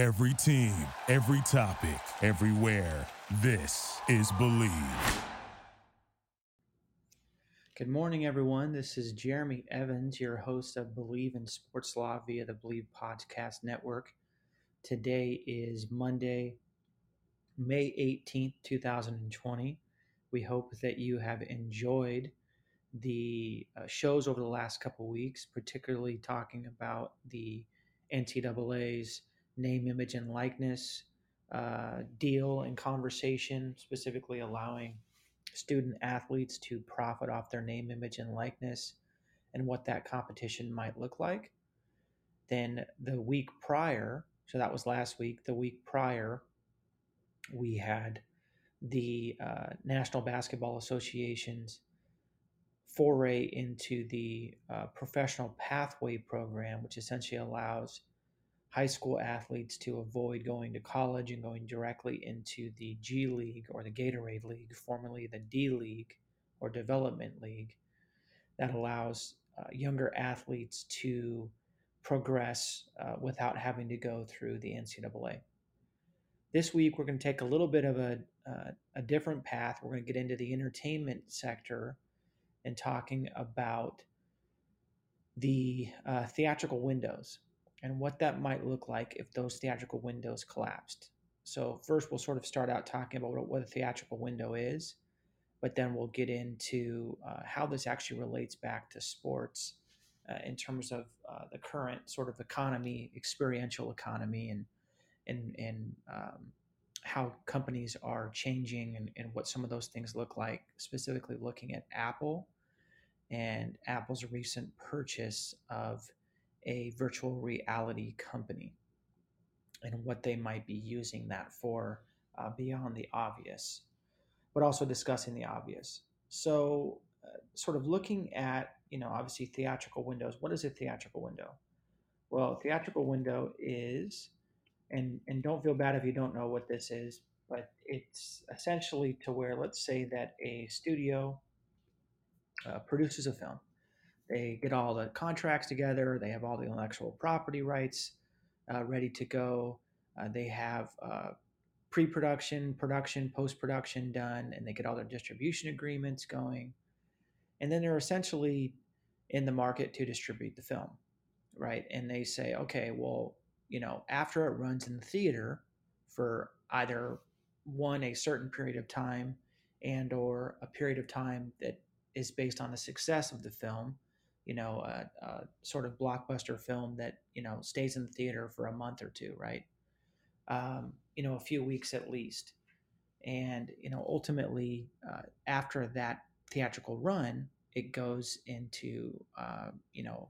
Every team, every topic, everywhere. This is Bleav. Good morning, everyone. This is Jeremy Evans, your host of Bleav in Sports Law via the Bleav Podcast Network. Today is Monday, May 18th, 2020. We hope that you have enjoyed the uh, shows over the last couple weeks, particularly talking about the NCAA's name, image, and likeness uh, deal and conversation, specifically allowing student athletes to profit off their name, image, and likeness and what that competition might look like. Then the week prior, so that was last week, the week prior, we had the uh, National Basketball Association's foray into the uh, professional pathway program, which essentially allows high school athletes to avoid going to college and going directly into the G League or the Gatorade League, formerly the D League or Development League, that allows uh, younger athletes to progress uh, without having to go through the NCAA. This week, we're going to take a little bit of a, uh, a different path. We're going to get into the entertainment sector and talking about the uh, theatrical windows and what that might look like if those theatrical windows collapsed. So, first, we'll sort of start out talking about what a theatrical window is, but then we'll get into uh, how this actually relates back to sports uh, in terms of uh, the current sort of economy, experiential economy, and and and um, how companies are changing and, and what some of those things look like. Specifically, looking at Apple and Apple's recent purchase of a virtual reality company and what they might be using that for uh, beyond the obvious, but also discussing the obvious. So, uh, sort of looking at, you know, obviously theatrical windows. What is a theatrical window? Well, theatrical window is, and and don't feel bad if you don't know what this is, but it's essentially to where, let's say that a studio uh, produces a film they get all the contracts together. They have all the intellectual property rights uh, ready to go. Uh, they have uh, pre-production, production, post-production done, and they get all their distribution agreements going. And then they're essentially in the market to distribute the film, right? And they say, okay, well, you know, after it runs in the theater for either one a certain period of time and or a period of time that is based on the success of the film you know, a, a, sort of blockbuster film that you know stays in the theater for a month or two, right? Um, you know, a few weeks at least, and you know, ultimately, uh, after that theatrical run, it goes into uh, you know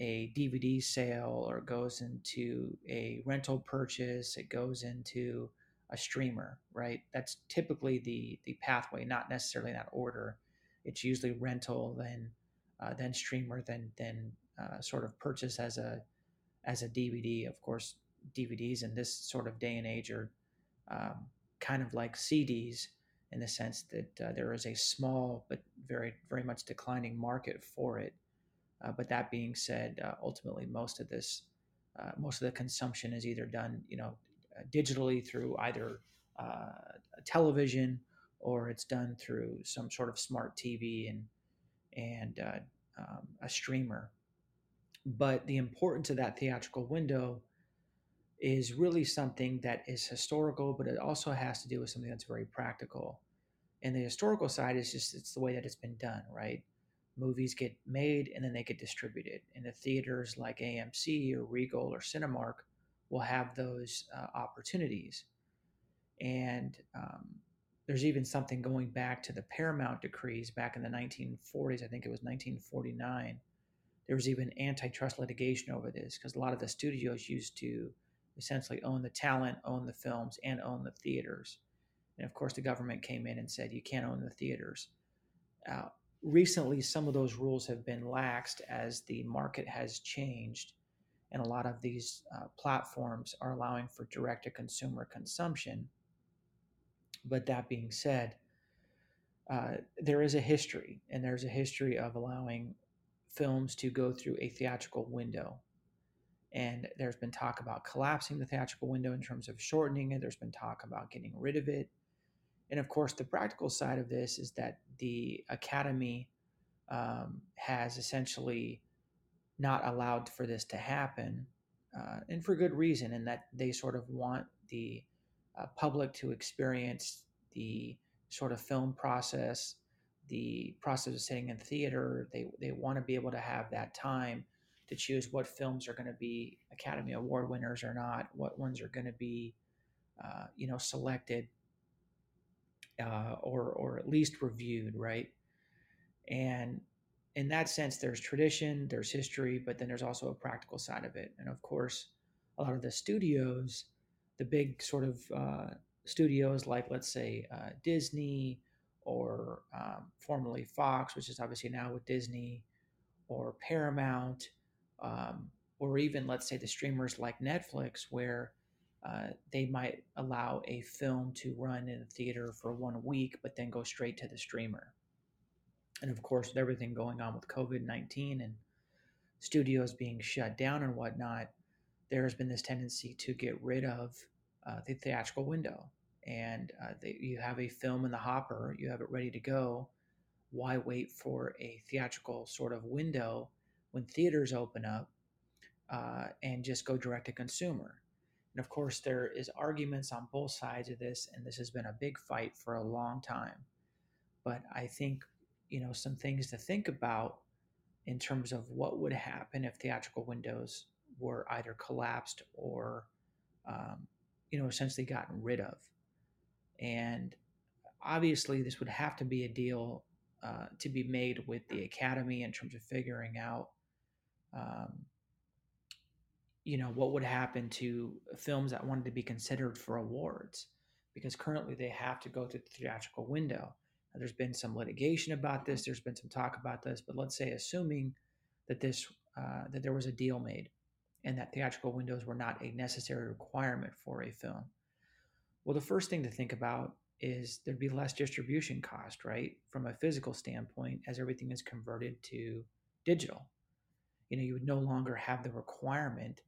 a DVD sale or goes into a rental purchase. It goes into a streamer, right? That's typically the the pathway, not necessarily in that order. It's usually rental, then uh, then streamer, then then uh, sort of purchase as a as a DVD. Of course, DVDs in this sort of day and age are um, kind of like CDs in the sense that uh, there is a small but very very much declining market for it. Uh, but that being said, uh, ultimately most of this uh, most of the consumption is either done you know digitally through either television or it's done through some sort of smart TV and and uh, um, a streamer. But the importance of that theatrical window is really something that is historical, but it also has to do with something that's very practical. And the historical side is just it's the way that it's been done, right? Movies get made and then they get distributed. And the theaters like AMC or Regal or Cinemark will have those uh, opportunities. And um, there's even something going back to the Paramount decrees back in the 1940s. I think it was 1949. There was even antitrust litigation over this because a lot of the studios used to essentially own the talent, own the films, and own the theaters. And of course, the government came in and said you can't own the theaters. Uh, recently, some of those rules have been laxed as the market has changed, and a lot of these uh, platforms are allowing for direct to consumer consumption but that being said, uh, there is a history, and there's a history of allowing films to go through a theatrical window. And there's been talk about collapsing the theatrical window in terms of shortening it. There's been talk about getting rid of it. And of course, the practical side of this is that the Academy um, has essentially not allowed for this to happen, uh, and for good reason, in that they sort of want the uh, public to experience the sort of film process, the process of sitting in theater. They, they want to be able to have that time to choose what films are going to be Academy Award winners or not, what ones are going to be, uh, you know, selected uh, or or at least reviewed, right? And in that sense, there's tradition, there's history, but then there's also a practical side of it. And of course, a lot of the studios, the big sort of uh, studios like, let's say, uh, Disney or um, formerly Fox, which is obviously now with Disney, or Paramount, um, or even, let's say, the streamers like Netflix, where uh, they might allow a film to run in a theater for one week, but then go straight to the streamer. And of course, with everything going on with COVID 19 and studios being shut down and whatnot, there has been this tendency to get rid of uh, the theatrical window. And uh, they, you have a film in the hopper, you have it ready to go. Why wait for a theatrical sort of window when theaters open up uh, and just go direct to consumer? And of course, there is arguments on both sides of this, and this has been a big fight for a long time. But I think you know some things to think about in terms of what would happen if theatrical windows were either collapsed or um, you know essentially gotten rid of. And obviously this would have to be a deal uh, to be made with the academy in terms of figuring out um, you know what would happen to films that wanted to be considered for awards. Because currently they have to go through the theatrical window. There's been some litigation about this. There's been some talk about this, but let's say, assuming that this uh, that there was a deal made, and that theatrical windows were not a necessary requirement for a film. Well, the first thing to think about is there'd be less distribution cost, right, from a physical standpoint, as everything is converted to digital. You know, you would no longer have the requirement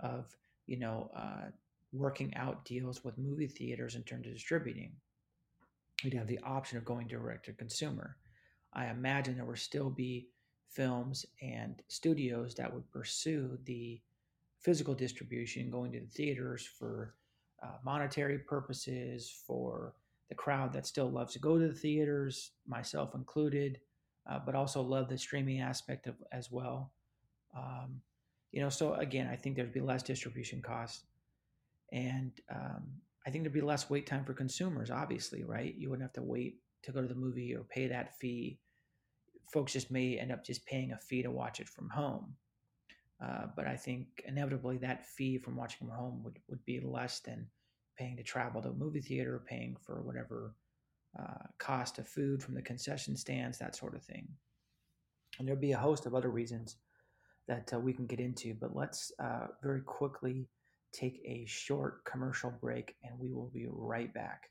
of you know uh, working out deals with movie theaters in terms of distributing You'd have the option of going direct to consumer. I imagine there would still be films and studios that would pursue the physical distribution, going to the theaters for uh, monetary purposes, for the crowd that still loves to go to the theaters, myself included, uh, but also love the streaming aspect of as well. Um, you know, so again, I think there'd be less distribution costs, and um, I think there'd be less wait time for consumers, obviously, right? You wouldn't have to wait to go to the movie or pay that fee. Folks just may end up just paying a fee to watch it from home. Uh, but I think inevitably that fee from watching from home would, would be less than paying to travel to a movie theater, paying for whatever uh, cost of food from the concession stands, that sort of thing. And there'd be a host of other reasons that uh, we can get into, but let's uh, very quickly take a short commercial break and we will be right back.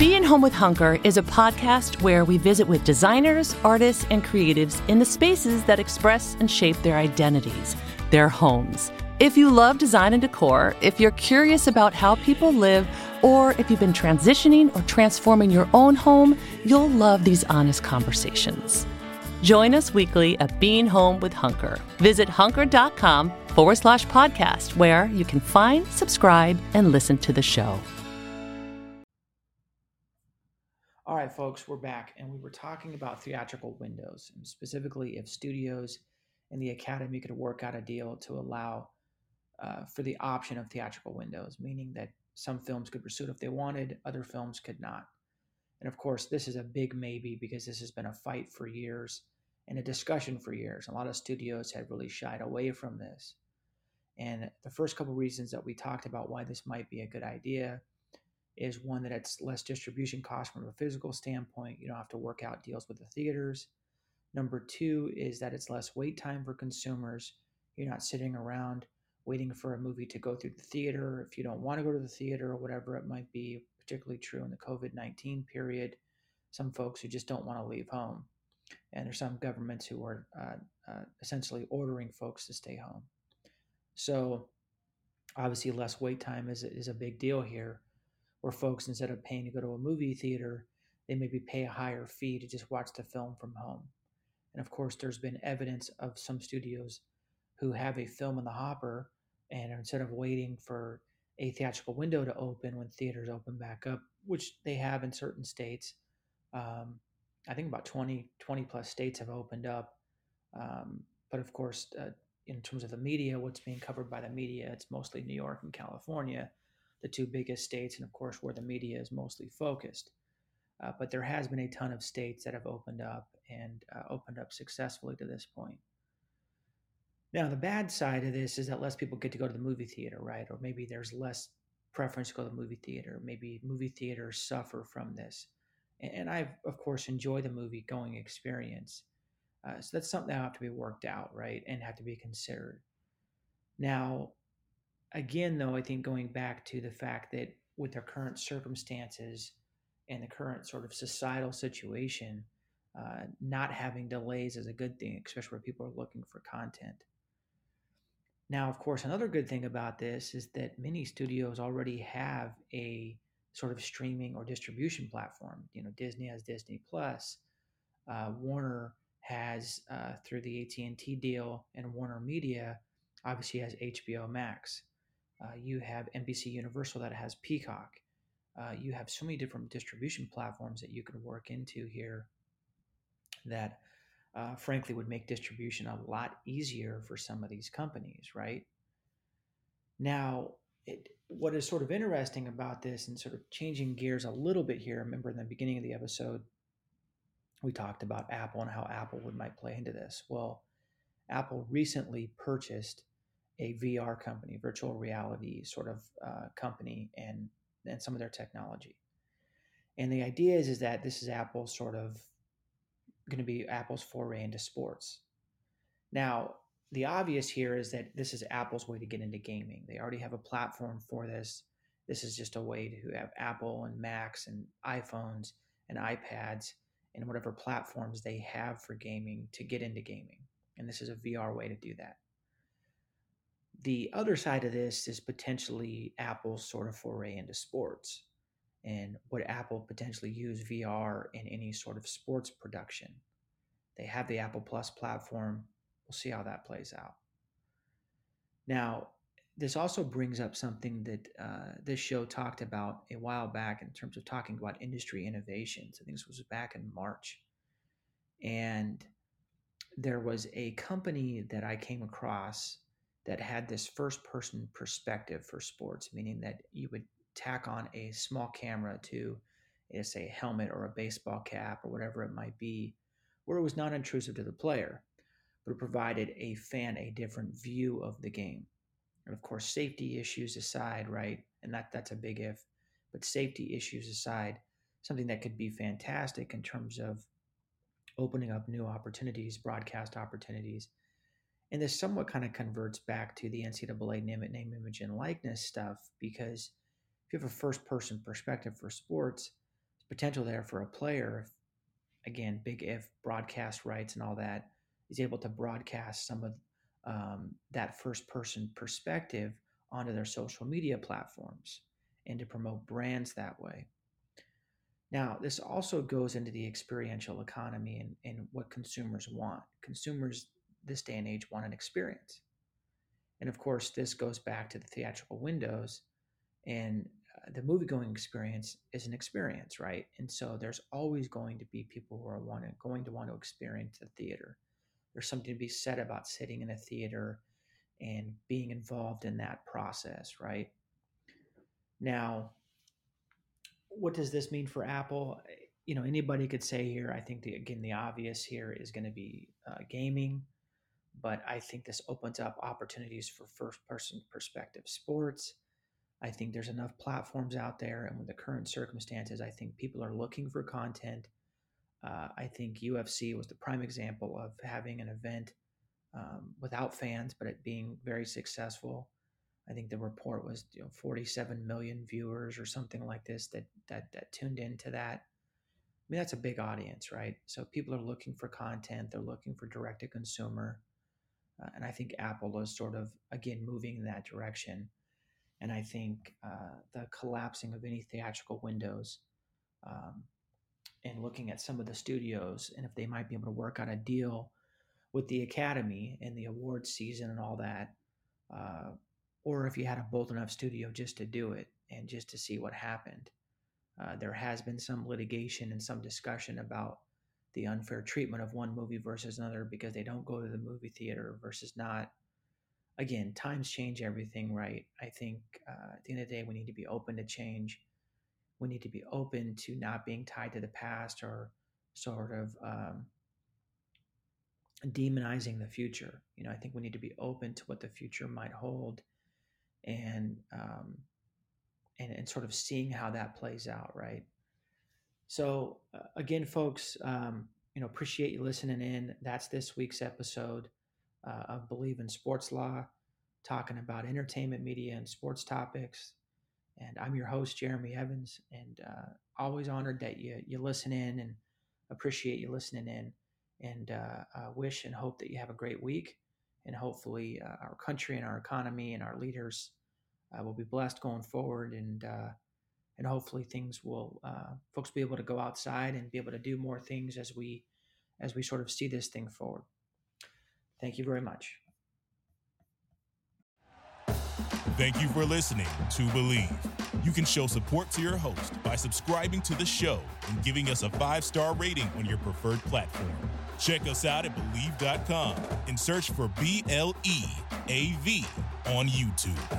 Being Home with Hunker is a podcast where we visit with designers, artists, and creatives in the spaces that express and shape their identities, their homes. If you love design and decor, if you're curious about how people live, or if you've been transitioning or transforming your own home, you'll love these honest conversations. Join us weekly at Being Home with Hunker. Visit hunker.com forward slash podcast, where you can find, subscribe, and listen to the show. All right, folks, we're back, and we were talking about theatrical windows, and specifically if studios and the Academy could work out a deal to allow uh, for the option of theatrical windows, meaning that some films could pursue it if they wanted, other films could not. And of course, this is a big maybe because this has been a fight for years and a discussion for years. A lot of studios had really shied away from this. And the first couple reasons that we talked about why this might be a good idea is one that it's less distribution cost from a physical standpoint. You don't have to work out deals with the theaters. Number two is that it's less wait time for consumers. You're not sitting around waiting for a movie to go through the theater if you don't want to go to the theater or whatever it might be, particularly true in the COVID 19 period. Some folks who just don't want to leave home. and there's some governments who are uh, uh, essentially ordering folks to stay home. So, obviously, less wait time is is a big deal here, where folks instead of paying to go to a movie theater, they maybe pay a higher fee to just watch the film from home. And of course, there's been evidence of some studios who have a film in the hopper, and instead of waiting for a theatrical window to open when theaters open back up, which they have in certain states. Um, I think about 20, 20 plus states have opened up. Um, but of course, uh, in terms of the media, what's being covered by the media, it's mostly New York and California, the two biggest states, and of course, where the media is mostly focused. Uh, but there has been a ton of states that have opened up and uh, opened up successfully to this point. Now, the bad side of this is that less people get to go to the movie theater, right? Or maybe there's less preference to go to the movie theater. Maybe movie theaters suffer from this. And I, of course, enjoy the movie going experience. Uh, so that's something that have to be worked out, right? And have to be considered. Now, again, though, I think going back to the fact that with their current circumstances and the current sort of societal situation, uh, not having delays is a good thing, especially where people are looking for content. Now, of course, another good thing about this is that many studios already have a sort of streaming or distribution platform. You know, Disney has Disney Plus, uh, Warner has uh, through the AT and T deal, and Warner Media obviously has HBO Max. Uh, you have NBC Universal that has Peacock. Uh, you have so many different distribution platforms that you can work into here that uh, frankly would make distribution a lot easier for some of these companies, right? Now, it, what is sort of interesting about this and sort of changing gears a little bit here, remember in the beginning of the episode, we talked about Apple and how Apple would might play into this. Well, Apple recently purchased a VR company, virtual reality sort of uh, company, and and some of their technology. And the idea is is that this is Apple's sort of going to be Apple's foray into sports. Now, the obvious here is that this is Apple's way to get into gaming. They already have a platform for this. This is just a way to have Apple and Macs and iPhones and iPads and whatever platforms they have for gaming to get into gaming. And this is a VR way to do that. The other side of this is potentially Apple's sort of foray into sports and would Apple potentially use VR in any sort of sports production? They have the Apple Plus platform. We'll see how that plays out. Now, this also brings up something that uh, this show talked about a while back in terms of talking about industry innovations. I think this was back in March. And there was a company that I came across that had this first person perspective for sports, meaning that you would tack on a small camera to, eh, say, a helmet or a baseball cap or whatever it might be, where it was not intrusive to the player, but it provided a fan a different view of the game. And of course, safety issues aside, right? And that that's a big if, but safety issues aside, something that could be fantastic in terms of opening up new opportunities, broadcast opportunities. And this somewhat kind of converts back to the NCAA name, name, image, and likeness stuff because if you have a first person perspective for sports, potential there for a player, if, again, big if broadcast rights and all that, is able to broadcast some of um, that first person perspective onto their social media platforms and to promote brands that way. Now, this also goes into the experiential economy and, and what consumers want. Consumers this day and age want an experience. And of course, this goes back to the theatrical windows and the movie going experience is an experience, right? And so there's always going to be people who are wanting, going to want to experience the theater. There's something to be said about sitting in a theater and being involved in that process, right? Now, what does this mean for Apple? You know, anybody could say here, I think the, again, the obvious here is going to be uh, gaming, but I think this opens up opportunities for first person perspective sports I think there's enough platforms out there, and with the current circumstances, I think people are looking for content. Uh, I think UFC was the prime example of having an event um, without fans, but it being very successful. I think the report was you know, 47 million viewers or something like this that that that tuned into that. I mean, that's a big audience, right? So people are looking for content, they're looking for direct to consumer. Uh, and I think Apple is sort of, again, moving in that direction. And I think uh, the collapsing of any theatrical windows um, and looking at some of the studios and if they might be able to work out a deal with the Academy and the awards season and all that, uh, or if you had a bold enough studio just to do it and just to see what happened. Uh, there has been some litigation and some discussion about the unfair treatment of one movie versus another because they don't go to the movie theater versus not. Again, times change everything, right? I think uh, at the end of the day, we need to be open to change. We need to be open to not being tied to the past or sort of um, demonizing the future. You know, I think we need to be open to what the future might hold, and um, and and sort of seeing how that plays out, right? So uh, again, folks, um, you know, appreciate you listening in. That's this week's episode uh, of Bleav in Sports Law, talking about entertainment media and sports topics. And I'm your host, Jeremy Evans, and uh, always honored that you you listen in and appreciate you listening in and uh, wish and hope that you have a great week. And hopefully, uh, our country and our economy and our leaders uh, will be blessed going forward. And and hopefully, things will uh, folks be able to go outside and be able to do more things as we as we sort of see this thing forward. Thank you very much. Thank you for listening to Bleav. You can show support to your host by subscribing to the show and giving us a five star rating on your preferred platform. Check us out at Bleav.com and search for B L E A V on YouTube.